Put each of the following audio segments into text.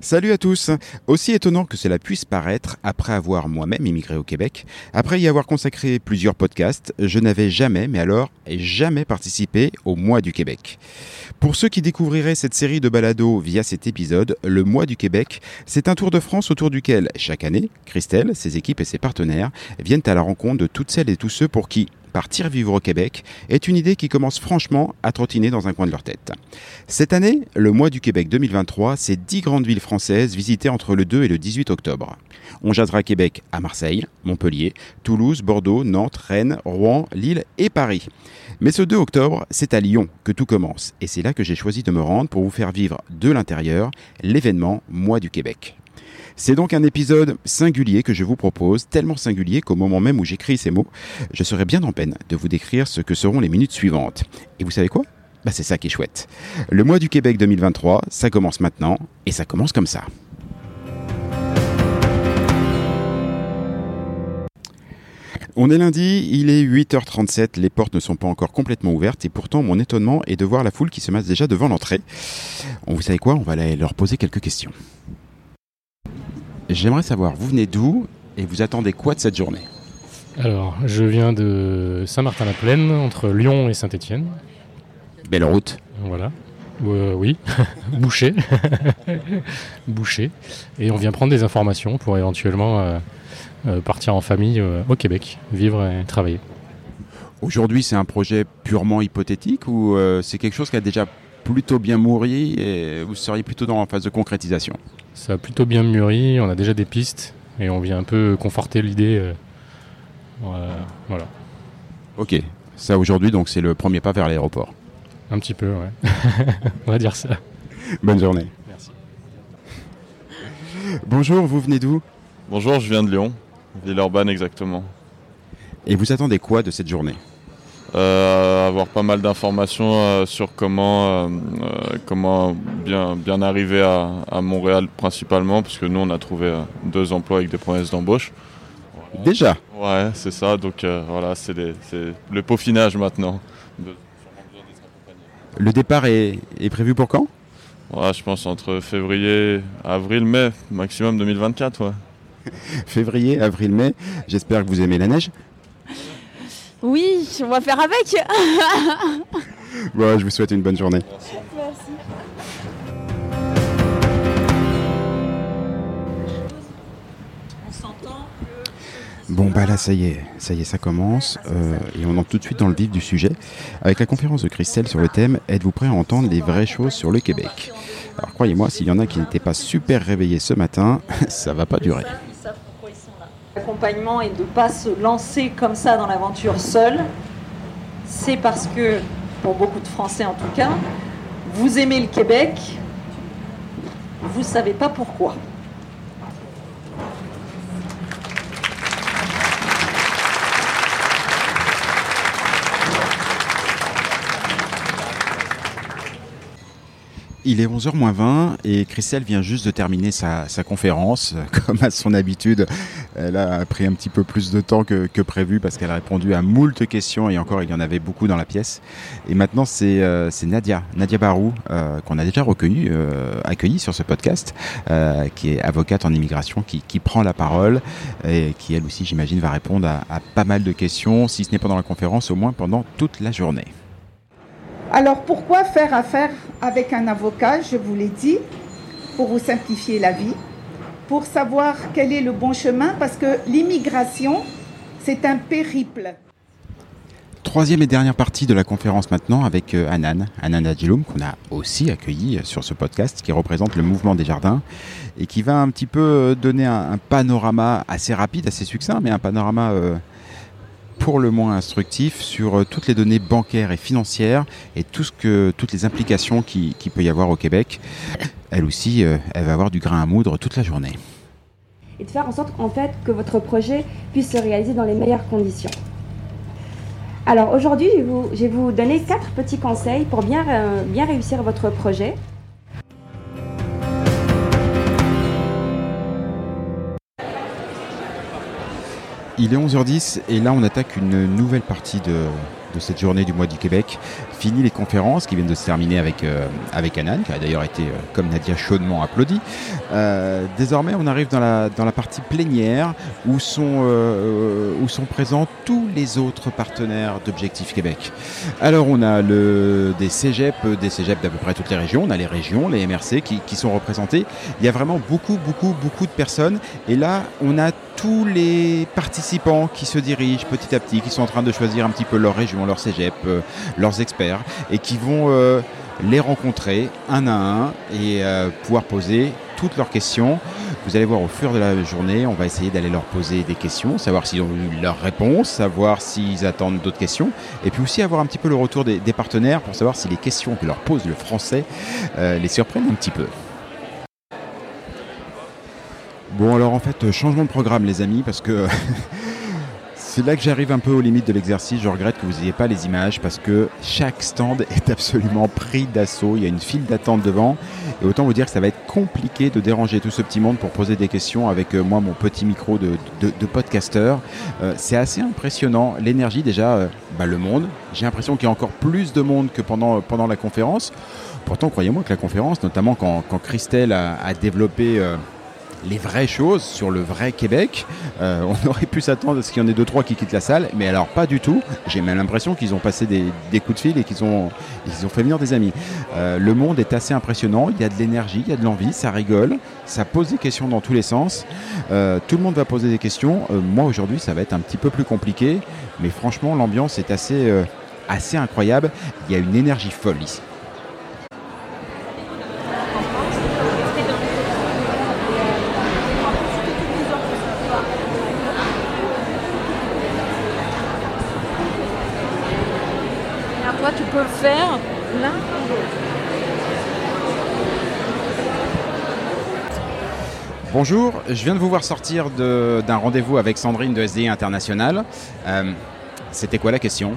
Salut à tous Aussi étonnant que cela puisse paraître, après avoir moi-même immigré au Québec, après y avoir consacré plusieurs podcasts, je n'avais jamais, mais alors jamais participé au Mois du Québec. Pour ceux qui découvriraient cette série de balados via cet épisode, le Mois du Québec, c'est un tour de France autour duquel, chaque année, Christelle, ses équipes et ses partenaires viennent à la rencontre de toutes celles et tous ceux pour qui partir vivre au Québec est une idée qui commence franchement à trottiner dans un coin de leur tête. Cette année, le mois du Québec 2023, c'est 10 grandes villes françaises visitées entre le 2 et le 18 octobre. On jasera Québec à Marseille, Montpellier, Toulouse, Bordeaux, Nantes, Rennes, Rouen, Lille et Paris. Mais ce 2 octobre, c'est à Lyon que tout commence et c'est là que j'ai choisi de me rendre pour vous faire vivre de l'intérieur l'événement Mois du Québec. C'est donc un épisode singulier que je vous propose, tellement singulier qu'au moment même où j'écris ces mots, je serais bien en peine de vous décrire ce que seront les minutes suivantes. Et vous savez quoi? Bah c'est ça qui est chouette. Le mois du Québec 2023, ça commence maintenant, et ça commence comme ça. On est lundi, il est 8h37, les portes ne sont pas encore complètement ouvertes et pourtant mon étonnement est de voir la foule qui se masse déjà devant l'entrée. Vous savez quoi? On va aller leur poser quelques questions. J'aimerais savoir, vous venez d'où et vous attendez quoi de cette journée? Alors, je viens de Saint-Martin-la-Plaine, entre Lyon et Saint-Étienne. Belle route. Voilà. Euh, oui, boucher. boucher. Et on vient prendre des informations pour éventuellement euh, euh, partir en famille au Québec, vivre et travailler. Aujourd'hui, c'est un projet purement hypothétique ou c'est quelque chose qui a déjà plutôt bien mûri et vous seriez plutôt dans la phase de concrétisation Ça a plutôt bien mûri, on a déjà des pistes et on vient un peu conforter l'idée. voilà. Ok, ça aujourd'hui donc c'est le premier pas vers l'aéroport. Un petit peu, ouais. On va dire ça. Bonne journée. Merci. Bonjour, vous venez d'où? Bonjour, je viens de Lyon, Villeurbanne exactement. Et vous attendez quoi de cette journée? euh, Avoir pas mal d'informations euh, sur comment, euh, comment bien, bien arriver à, à, Montréal principalement, parce que nous on a trouvé deux emplois avec des promesses d'embauche. Déjà? Ouais, c'est ça, donc voilà, c'est le peaufinage maintenant. Le départ est, prévu pour quand? Ouais, Je pense entre février, avril, mai, maximum 2024. Ouais. février, avril, mai. J'espère que vous aimez la neige. Oui, on va faire avec. bon, je vous souhaite une bonne journée. Merci. Bon bah là ça y est, ça y est, ça commence euh, et on entre tout de suite dans le vif du sujet avec la conférence de Christelle sur le thème Êtes-vous prêt à entendre les vraies choses sur le Québec? Alors croyez-moi, s'il y en a qui n'étaient pas super réveillés ce matin, ça va pas durer. L'accompagnement et de ne pas se lancer comme ça dans l'aventure seul, c'est parce que, pour beaucoup de Français en tout cas, vous aimez le Québec, vous ne savez pas pourquoi. Il est 11h20 et Christelle vient juste de terminer sa, sa, conférence. Comme à son habitude, elle a pris un petit peu plus de temps que, prévu parce qu'elle a répondu à moult questions et encore il y en avait beaucoup dans la pièce. Et maintenant c'est euh, Nadia, Nadia Barou, euh, qu'on a déjà recueilli, euh, accueilli sur ce podcast, euh, qui est avocate en immigration, qui, prend la parole et qui elle aussi j'imagine va répondre à pas mal de questions, si ce n'est pendant la conférence, au moins pendant toute la journée. Alors pourquoi faire affaire avec un avocat Je vous l'ai dit, pour vous simplifier la vie, pour savoir quel est le bon chemin, parce que l'immigration, c'est un périple. Troisième et dernière partie de la conférence maintenant avec euh, Anan, Anan Adjiloum, qu'on a aussi accueilli sur ce podcast, qui représente le mouvement des jardins et qui va un petit peu euh, donner un, panorama assez rapide, assez succinct, mais un panorama euh, pour le moins instructif sur toutes les données bancaires et financières et tout ce que, toutes les implications qu'il qui peut y avoir au Québec. Elle aussi, euh, elle va avoir du grain à moudre toute la journée. Et de faire en sorte en fait que votre projet puisse se réaliser dans les meilleures conditions. Alors aujourd'hui, je, je vais vous donner quatre petits conseils pour bien, euh, bien réussir votre projet. Il est 11h10 et là on attaque une nouvelle partie de, de cette journée du mois du Québec. Fini les conférences qui viennent de se terminer avec, euh, avec Anan, qui a d'ailleurs été, euh, comme Nadia, chaudement applaudi. Euh, désormais, on arrive dans la, dans la partie plénière où sont, euh, où sont présents tous les autres partenaires d'Objectif Québec. Alors, on a le, des cégep, des cégep d'à peu près toutes les régions. On a les régions, les MRC qui, qui sont représentés. Il y a vraiment beaucoup, beaucoup, beaucoup de personnes. Et là, on a tous les participants qui se dirigent petit à petit, qui sont en train de choisir un petit peu leur région, leur cégep, euh, leurs experts, et qui vont euh, les rencontrer un à un et euh, pouvoir poser toutes leurs questions. Vous allez voir au fur de la journée, on va essayer d'aller leur poser des questions, savoir s'ils ont eu leurs réponses, savoir s'ils attendent d'autres questions, et puis aussi avoir un petit peu le retour des, partenaires pour savoir si les questions que leur pose le français les surprennent un petit peu. Bon alors en fait, changement de programme les amis, parce que c'est là que j'arrive un peu aux limites de l'exercice. Je regrette que vous n'ayez pas les images, parce que chaque stand est absolument pris d'assaut. Il y a une file d'attente devant, et autant vous dire que ça va être compliqué de déranger tout ce petit monde pour poser des questions avec euh, moi, mon petit micro de, de, podcasteur. Euh, c'est assez impressionnant. L'énergie déjà, euh, bah, le monde. J'ai l'impression qu'il y a encore plus de monde que pendant, pendant la conférence. Pourtant, croyez-moi que la conférence, notamment quand, quand Christelle a, développé les vraies choses sur le vrai Québec, euh, on aurait pu s'attendre à ce qu'il y en ait deux trois qui quittent la salle, mais alors pas du tout. J'ai même l'impression qu'ils ont passé des, coups de fil et qu'ils ont, fait venir des amis. Euh, le monde est assez impressionnant. Il y a de l'énergie, il y a de l'envie, ça rigole, ça pose des questions dans tous les sens. Euh, tout le monde va poser des questions. Moi aujourd'hui, ça va être un petit peu plus compliqué, mais franchement, l'ambiance est assez, assez incroyable. Il y a une énergie folle ici. Toi, tu peux le faire là. Bonjour, je viens de vous voir sortir d'un rendez-vous avec Sandrine de SDI International. Euh, C'était quoi la question?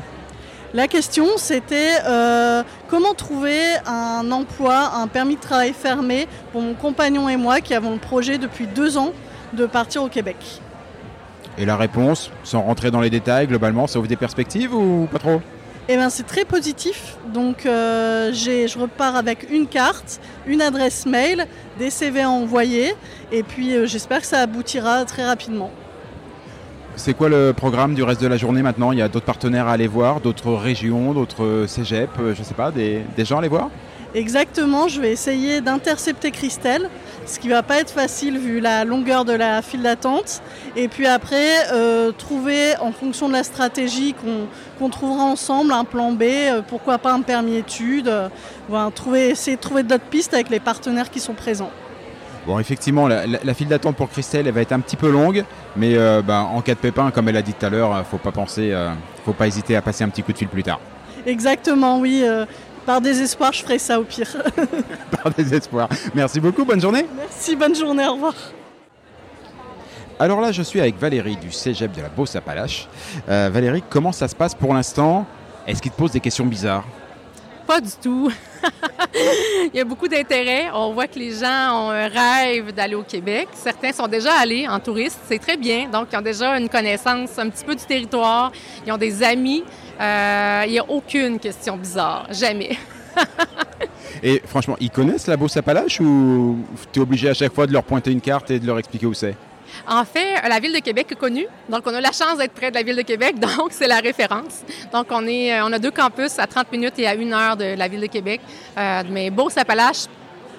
La question, c'était euh, comment trouver un emploi, un permis de travail fermé pour mon compagnon et moi qui avons le projet depuis deux ans de partir au Québec. Et la réponse, sans rentrer dans les détails, globalement, ça ouvre des perspectives ou pas trop? Eh bien, c'est très positif. Donc, euh, je repars avec une carte, une adresse mail, des CV à envoyer, et puis euh, j'espère que ça aboutira très rapidement. C'est quoi le programme du reste de la journée maintenant? Il y a d'autres partenaires à aller voir, d'autres régions, d'autres euh, je sais pas, des, des gens à aller voir? Exactement, je vais essayer d'intercepter Christelle, ce qui va pas être facile vu la longueur de la file d'attente. Et puis après, euh, trouver en fonction de la stratégie qu'on qu trouvera ensemble un plan B, euh, pourquoi pas un permis études, euh, voilà, trouver, essayer de trouver d'autres pistes avec les partenaires qui sont présents. Bon, effectivement, la, la, la file d'attente pour Christelle, elle va être un petit peu longue, mais bah, en cas de pépin, comme elle a dit tout à l'heure, faut pas penser, faut pas hésiter à passer un petit coup de fil plus tard. Exactement, oui. Par désespoir, je ferai ça au pire. par désespoir. Merci beaucoup, bonne journée. Merci, bonne journée, au revoir. Alors là, je suis avec Valérie du Cégep de la Beauce-Appalaches. Euh, Valérie, comment ça se passe pour l'instant? Est-ce qu'il te pose des questions bizarres? Pas du tout. Il y a beaucoup d'intérêt. On voit que les gens ont un rêve d'aller au Québec. Certains sont déjà allés en touriste. C'est très bien. Donc, ils ont déjà une connaissance un petit peu du territoire. Ils ont des amis. Euh, il n'y a aucune question bizarre. Jamais. Et franchement, ils connaissent la Beauce Appalaches ou tu es obligé à chaque fois de leur pointer une carte et de leur expliquer où c'est? En fait, la ville de Québec est connue. Donc, on a la chance d'être près de la ville de Québec. Donc, c'est la référence. Donc, on, est, euh, on a deux campus à 30 minutes et à une heure de la ville de Québec. Euh, mais Beauce-Appalaches,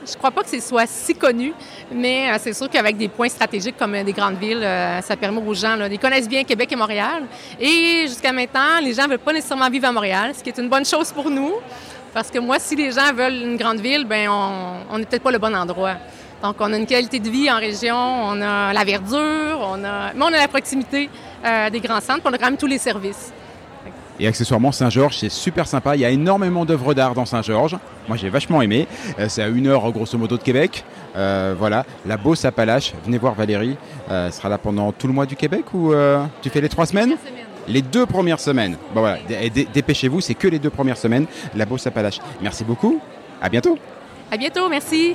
je crois pas que ce soit si connu, mais euh, c'est sûr qu'avec des points stratégiques comme des grandes villes, ça permet aux gens, ils connaissent bien Québec et Montréal. Et jusqu'à maintenant, les gens ne veulent pas nécessairement vivre à Montréal, ce qui est une bonne chose pour nous. Parce que moi, si les gens veulent une grande ville, ben on n'est peut-être pas le bon endroit. Donc, on a une qualité de vie en région, on a la verdure, on a, mais on a la proximité euh, des grands centres, on a quand même tous les services. Et accessoirement, Saint-Georges, c'est super sympa. Il y a énormément d'œuvres d'art dans Saint-Georges. Moi, j'ai vachement aimé. Euh, c'est à une heure, grosso modo, de Québec. Euh, voilà, la Beauce Appalaches. Venez voir Valérie. Elle sera là pendant tout le mois du Québec ou tu fais les trois semaines? les deux premières semaines. Bon voilà, dépêchez-vous, c'est que les deux premières semaines, la Beauce Appalaches. Merci beaucoup. À bientôt. À bientôt, merci.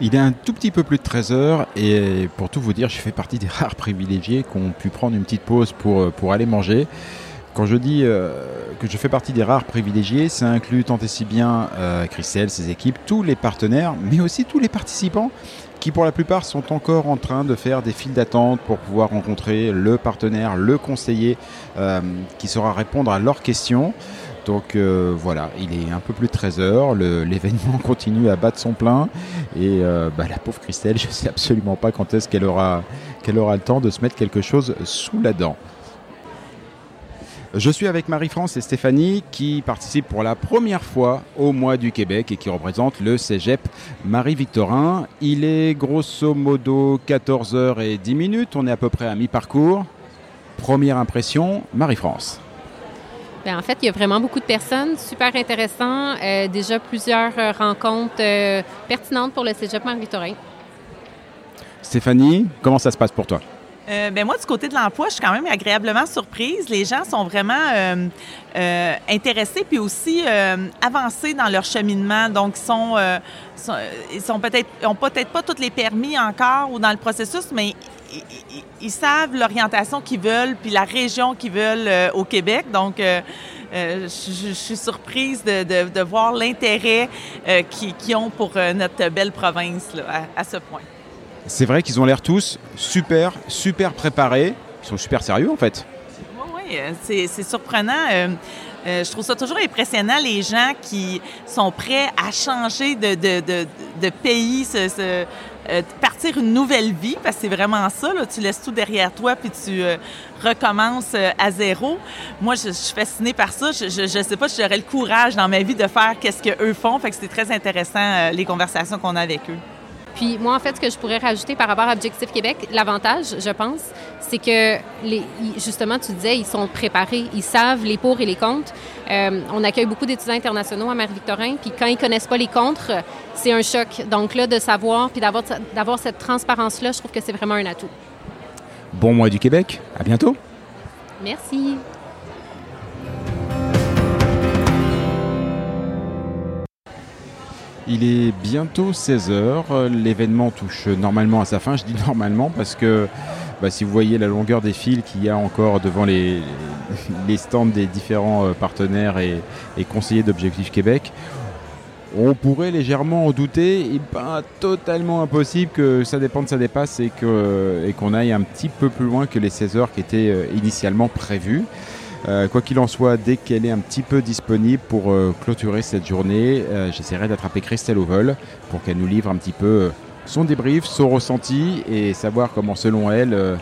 Il est un tout petit peu plus de 13 heures et pour tout vous dire, je fais partie des rares privilégiés qui ont pu prendre une petite pause pour, euh, pour aller manger. Quand je dis euh, que je fais partie des rares privilégiés, ça inclut tant et si bien euh, Christelle, ses équipes, tous les partenaires, mais aussi tous les participants qui pour la plupart sont encore en train de faire des files d'attente pour pouvoir rencontrer le partenaire, le conseiller qui saura répondre à leurs questions. Donc euh, voilà, il est un peu plus de 13 heures, l'événement continue à battre son plein et euh, bah, la pauvre Christelle, je ne sais absolument pas quand est-ce qu'elle aura, qu'elle aura le temps de se mettre quelque chose sous la dent. Je suis avec Marie-France et Stéphanie qui participent pour la première fois au mois du Québec et qui représentent le cégep Marie-Victorin. Il est grosso modo 14h et 10 minutes, on est à peu près à mi-parcours. Première impression, Marie-France. Ben, en fait, il y a vraiment beaucoup de personnes, super intéressant. Euh, déjà plusieurs euh, rencontres euh, pertinentes pour le Cégep Marie-Victorin. Stéphanie, comment ça se passe pour toi? Ben moi, du côté de l'emploi, je suis quand même agréablement surprise. Les gens sont vraiment intéressés puis aussi avancés dans leur cheminement. Donc, ils sont, ils sont peut-être, ont peut-être pas tous les permis encore ou dans le processus, mais ils, savent l'orientation qu'ils veulent, puis la région qu'ils veulent euh, au Québec. Donc, euh, euh, je, suis surprise de, voir l'intérêt qu'ils ont pour notre belle province à, ce point. C'est vrai qu'ils ont l'air tous super, super préparés. Ils sont super sérieux, en fait. Oui, oui, c'est surprenant. je trouve ça toujours impressionnant, les gens qui sont prêts à changer de, pays, ce, euh, partir une nouvelle vie, parce que c'est vraiment ça, tu laisses tout derrière toi puis tu euh, recommences euh, à zéro. Moi, je, suis fascinée par ça. Je ne sais pas si j'aurais le courage dans ma vie de faire qu'est-ce qu'eux font. Fait que c'est très intéressant les conversations qu'on a avec eux. Puis moi, en fait, ce que je pourrais rajouter par rapport à Objectif Québec, l'avantage, je pense, c'est que, les, justement, tu disais, ils sont préparés, ils savent les pour et les contre. Euh, on accueille beaucoup d'étudiants internationaux à Marie-Victorin, puis quand ils connaissent pas les contre, c'est un choc. Donc là, de savoir, puis d'avoir cette transparence-là, je trouve que c'est vraiment un atout. Bon mois du Québec, à bientôt. Merci. Il est bientôt 16h. L'événement touche normalement à sa fin. Je dis normalement parce que bah, si vous voyez la longueur des fils qu'il y a encore devant les, stands des différents euh, partenaires et, conseillers d'Objectif Québec, on pourrait légèrement en douter. Il n'est pas totalement impossible que ça dépende, ça dépasse et qu'on aille un petit peu plus loin que les 16 heures qui étaient euh, initialement prévues. Euh, quoi qu'il en soit, dès qu'elle est un petit peu disponible pour euh, clôturer cette journée, euh, j'essaierai d'attraper Christelle au vol pour qu'elle nous livre un petit peu son débrief, son ressenti et savoir comment, selon elle,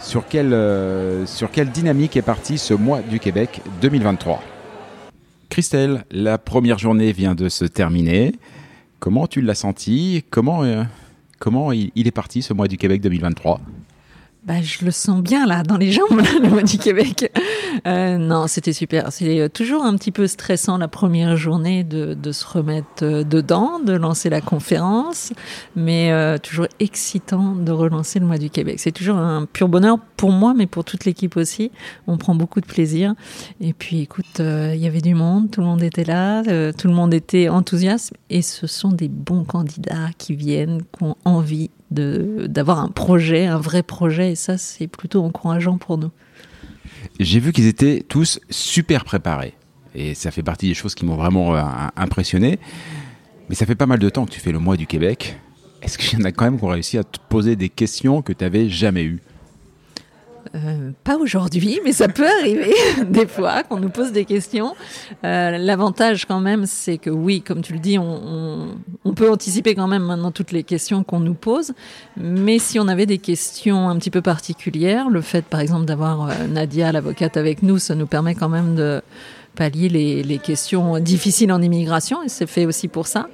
sur, quelle, dynamique est parti ce mois du Québec 2023. Christelle, la première journée vient de se terminer. Comment tu l'as senti? Comment, il, est parti ce mois du Québec 2023 bah, je le sens bien là, dans les jambes, là, le mois du Québec. Euh, non, c'était super. C'est toujours un petit peu stressant la première journée de, de se remettre euh, dedans, de lancer la conférence, mais euh, toujours excitant de relancer le mois du Québec. C'est toujours un pur bonheur pour moi, mais pour toute l'équipe aussi. On prend beaucoup de plaisir. Et puis, écoute, euh, il y avait du monde, tout le monde était là, euh, tout le monde était enthousiaste, et ce sont des bons candidats qui viennent, qui ont envie d'avoir un projet, un vrai projet, et ça, c'est plutôt encourageant pour nous. J'ai vu qu'ils étaient tous super préparés. Et ça fait partie des choses qui m'ont vraiment euh, impressionné. Mais ça fait pas mal de temps que tu fais le mois du Québec. Est-ce qu'il y en a quand même qui ont réussi à te poser des questions que tu n'avais jamais eues? Euh, pas aujourd'hui, mais ça peut arriver des fois qu'on nous pose des questions. Euh, L'avantage quand même, c'est que oui, comme tu le dis, on, on, on, peut anticiper quand même maintenant toutes les questions qu'on nous pose. Mais si on avait des questions un petit peu particulières, le fait par exemple d'avoir euh, Nadia, l'avocate, avec nous, ça nous permet quand même de pallier les, les questions difficiles en immigration, et c'est fait aussi pour ça.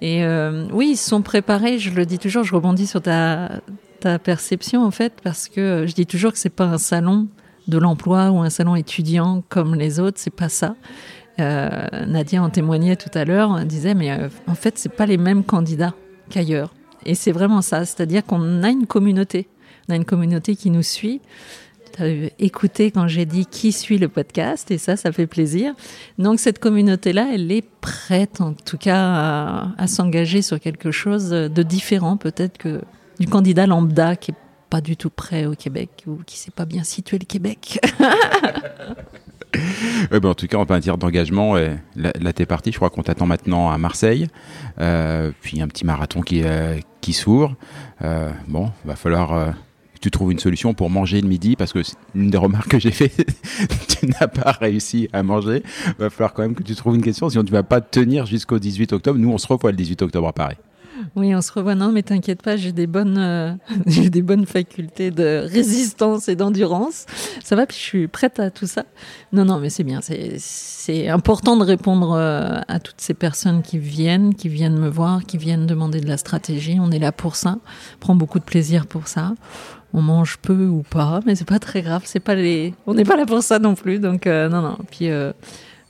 Et euh, oui, ils sont préparés, je le dis toujours, je rebondis sur ta, ta perception en fait, parce que je dis toujours que c'est pas un salon de l'emploi ou un salon étudiant comme les autres, c'est pas ça. Euh, Nadia en témoignait tout à l'heure, disait mais euh, en fait c'est pas les mêmes candidats qu'ailleurs. Et c'est vraiment ça, c'est-à-dire qu'on a une communauté, on a une communauté qui nous suit. Écouté quand j'ai dit qui suit le podcast et ça, ça fait plaisir. Donc cette communauté-là, elle est prête en tout cas à, à s'engager sur quelque chose de différent peut-être que du candidat lambda qui est pas du tout prêt au Québec ou qui sait pas bien situer le Québec. ben en tout cas, on peut dire d'engagement. Là, t'es parti. Je crois qu'on t'attend maintenant à Marseille. Euh, puis un petit marathon qui, euh, qui s'ouvre. Euh, bon, va falloir que tu trouves une solution pour manger le midi parce que une des remarques que j'ai fait, tu n'as pas réussi à manger. Va falloir quand même que tu trouves une question, sinon tu vas pas tenir jusqu'au 18 octobre. Nous, on se revoit le 18 octobre à Paris. Oui, on se revoit. Non, mais t'inquiète pas, j'ai des bonnes, euh, des bonnes facultés de résistance et d'endurance. Ça va, puis je suis prête à tout ça. Non, non, mais c'est bien. C'est, important de répondre euh, à toutes ces personnes qui viennent, qui viennent me voir, qui viennent demander de la stratégie. On est là pour ça. On prend beaucoup de plaisir pour ça. On mange peu ou pas, mais c'est pas très grave. C'est pas les, on n'est pas là pour ça non plus. Donc euh, non, non. Puis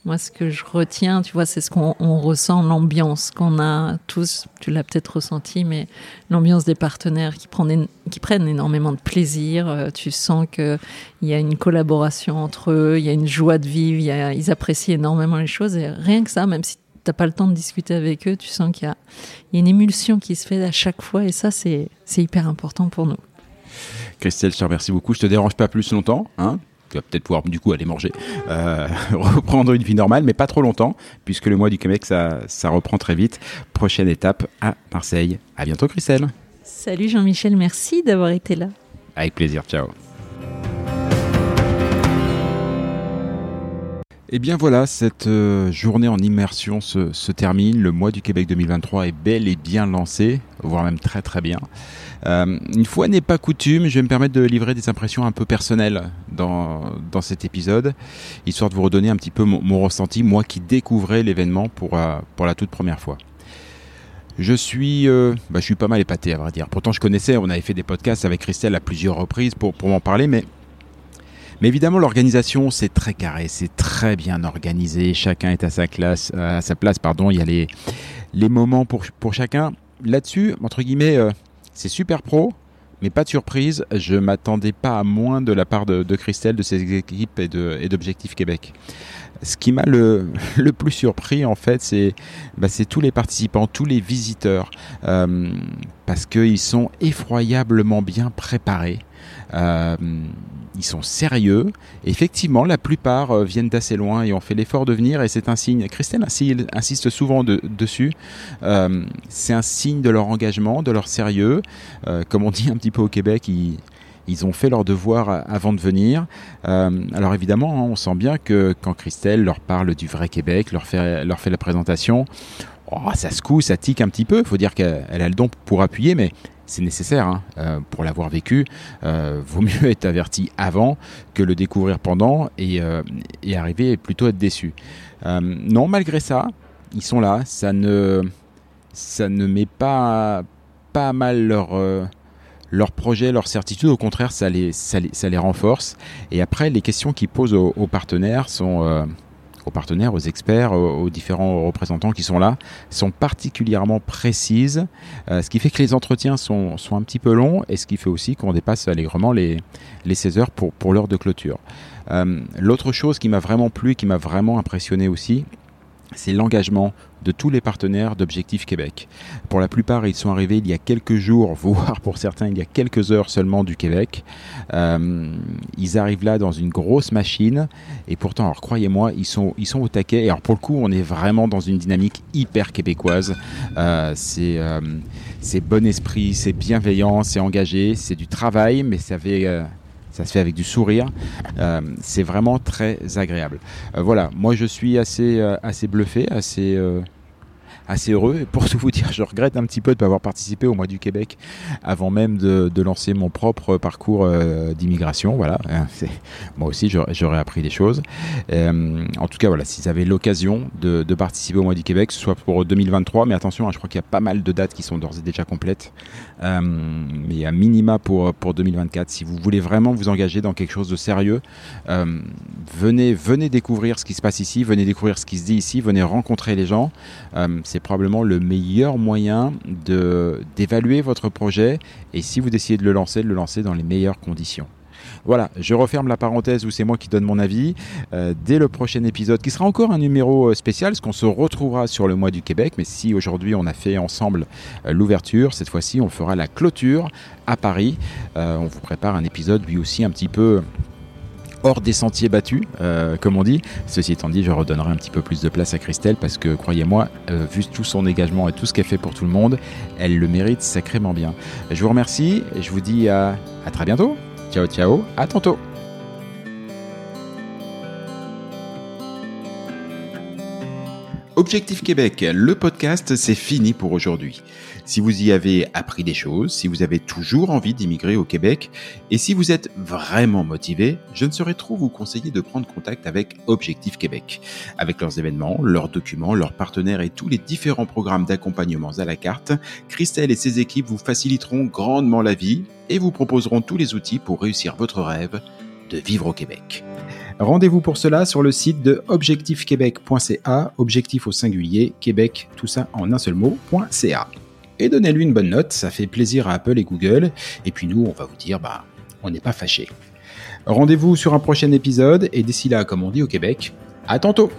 moi, ce que je retiens, tu vois, c'est ce qu'on on ressent, l'ambiance qu'on a tous. Tu l'as peut-être ressenti, mais l'ambiance des partenaires qui prennent, énormément de plaisir. Euh, tu sens qu'il y a une collaboration entre eux, il y a une joie de vivre, ils apprécient énormément les choses. Et rien que ça, même si t'as pas le temps de discuter avec eux, tu sens qu'il y y a une émulsion qui se fait à chaque fois. Et ça, c'est hyper important pour nous. Christelle, je te remercie beaucoup. Je te dérange pas plus longtemps. Hein? Tu vas peut-être pouvoir du coup aller manger, euh, reprendre une vie normale, mais pas trop longtemps, puisque le mois du Québec, ça, ça reprend très vite. Prochaine étape à Marseille. À bientôt, Christelle. Salut Jean-Michel, merci d'avoir été là. Avec plaisir, ciao. Et eh bien voilà, cette euh, journée en immersion se, se, termine. Le mois du Québec 2023 est bel et bien lancé, voire même très très bien. Euh, une fois n'est pas coutume, je vais me permettre de livrer des impressions un peu personnelles dans, dans cet épisode, histoire de vous redonner un petit peu mon, mon ressenti, moi qui découvrais l'événement pour, euh, pour la toute première fois. Je suis, euh, bah, je suis pas mal épaté à vrai dire. Pourtant, je connaissais, on avait fait des podcasts avec Christelle à plusieurs reprises pour, pour m'en parler, mais mais évidemment, l'organisation, c'est très carré, c'est très bien organisé. Chacun est à sa classe, à sa place, pardon. Il y a les, les moments pour, pour chacun. Là-dessus, entre guillemets, euh, c'est super pro, mais pas de surprise. Je m'attendais pas à moins de la part de, de Christelle, de ses équipes et de et d'Objectif Québec. Ce qui m'a le, le plus surpris, en fait, c'est bah, tous les participants, tous les visiteurs, euh, parce qu'ils sont effroyablement bien préparés. Euh, ils sont sérieux. Effectivement, la plupart euh, viennent d'assez loin et ont fait l'effort de venir et c'est un signe. Christelle insiste souvent de, dessus. Euh, c'est un signe de leur engagement, de leur sérieux. Euh, comme on dit un petit peu au Québec, ils, ont fait leur devoir avant de venir. Euh, alors évidemment, hein, on sent bien que quand Christelle leur parle du vrai Québec, leur fait, leur fait la présentation, oh, ça secoue, ça tique un petit peu. Il faut dire qu'elle a le don pour appuyer, mais c'est nécessaire hein, euh, pour l'avoir vécu. Euh, vaut mieux être averti avant que le découvrir pendant et, euh, arriver plutôt être déçu. Non, malgré ça, ils sont là. Ça ne, ça ne met pas, pas mal leur, leur projet, leur certitude, au contraire, ça les, ça les, ça les renforce. Et après, les questions qu'ils posent aux, partenaires sont, aux partenaires, aux experts, aux, différents représentants qui sont là, sont particulièrement précises, euh, ce qui fait que les entretiens sont, un petit peu longs et ce qui fait aussi qu'on dépasse allègrement les, les 16 heures pour, pour l'heure de clôture. Euh, L'autre chose qui m'a vraiment plu, qui m'a vraiment impressionné aussi, c'est l'engagement de tous les partenaires d'Objectif Québec. Pour la plupart, ils sont arrivés il y a quelques jours, voire pour certains il y a quelques heures seulement du Québec. Euh, ils arrivent là dans une grosse machine et pourtant, alors croyez-moi, ils sont, ils sont au taquet. Et alors pour le coup, on est vraiment dans une dynamique hyper québécoise. Euh, c'est euh, bon esprit, c'est bienveillant, c'est engagé, c'est du travail, mais ça fait ça se fait avec du sourire. Euh, c'est vraiment très agréable. Euh, voilà, moi je suis assez, euh, assez bluffé, assez, euh, assez heureux. Pour tout vous dire, je regrette un petit peu de ne pas avoir participé au mois du Québec avant même de, lancer mon propre parcours euh, d'immigration. Voilà, moi aussi j'aurais appris des choses. Euh, en tout cas, voilà, si vous avez l'occasion de, participer au mois du Québec, soit pour 2023, mais attention, hein, je crois qu'il y a pas mal de dates qui sont d'ores et déjà complètes. Euh, mais à minima pour, pour 2024. Si vous voulez vraiment vous engager dans quelque chose de sérieux, euh, venez, venez découvrir ce qui se passe ici, venez découvrir ce qui se dit ici, venez rencontrer les gens. Euh, c'est probablement le meilleur moyen d'évaluer votre projet et si vous décidez de le lancer, de le lancer dans les meilleures conditions. Voilà, je referme la parenthèse où c'est moi qui donne mon avis. Euh, dès le prochain épisode, qui sera encore un numéro spécial, parce qu'on se retrouvera sur le mois du Québec, mais si aujourd'hui on a fait ensemble euh, l'ouverture, cette fois-ci on fera la clôture à Paris. Euh, on vous prépare un épisode lui aussi un petit peu hors des sentiers battus, euh, comme on dit. Ceci étant dit, je redonnerai un petit peu plus de place à Christelle parce que, croyez-moi, euh, vu tout son engagement et tout ce qu'elle fait pour tout le monde, elle le mérite sacrément bien. Je vous remercie et je vous dis à, à très bientôt. Ciao, ciao, à tantôt. Objectif Québec, le podcast, c'est fini pour aujourd'hui. Si vous y avez appris des choses, si vous avez toujours envie d'immigrer au Québec, et si vous êtes vraiment motivé, je ne saurais trop vous conseiller de prendre contact avec Objectif Québec. Avec leurs événements, leurs documents, leurs partenaires et tous les différents programmes d'accompagnement à la carte, Christelle et ses équipes vous faciliteront grandement la vie et vous proposeront tous les outils pour réussir votre rêve de vivre au Québec. Rendez-vous pour cela sur le site de objectifquebec.ca, objectif au singulier, Québec, tout ça en un seul mot.ca. Et donnez-lui une bonne note, ça fait plaisir à Apple et Google, et puis nous, on va vous dire, bah, on n'est pas fâchés. Rendez-vous sur un prochain épisode, et d'ici là, comme on dit au Québec, à tantôt!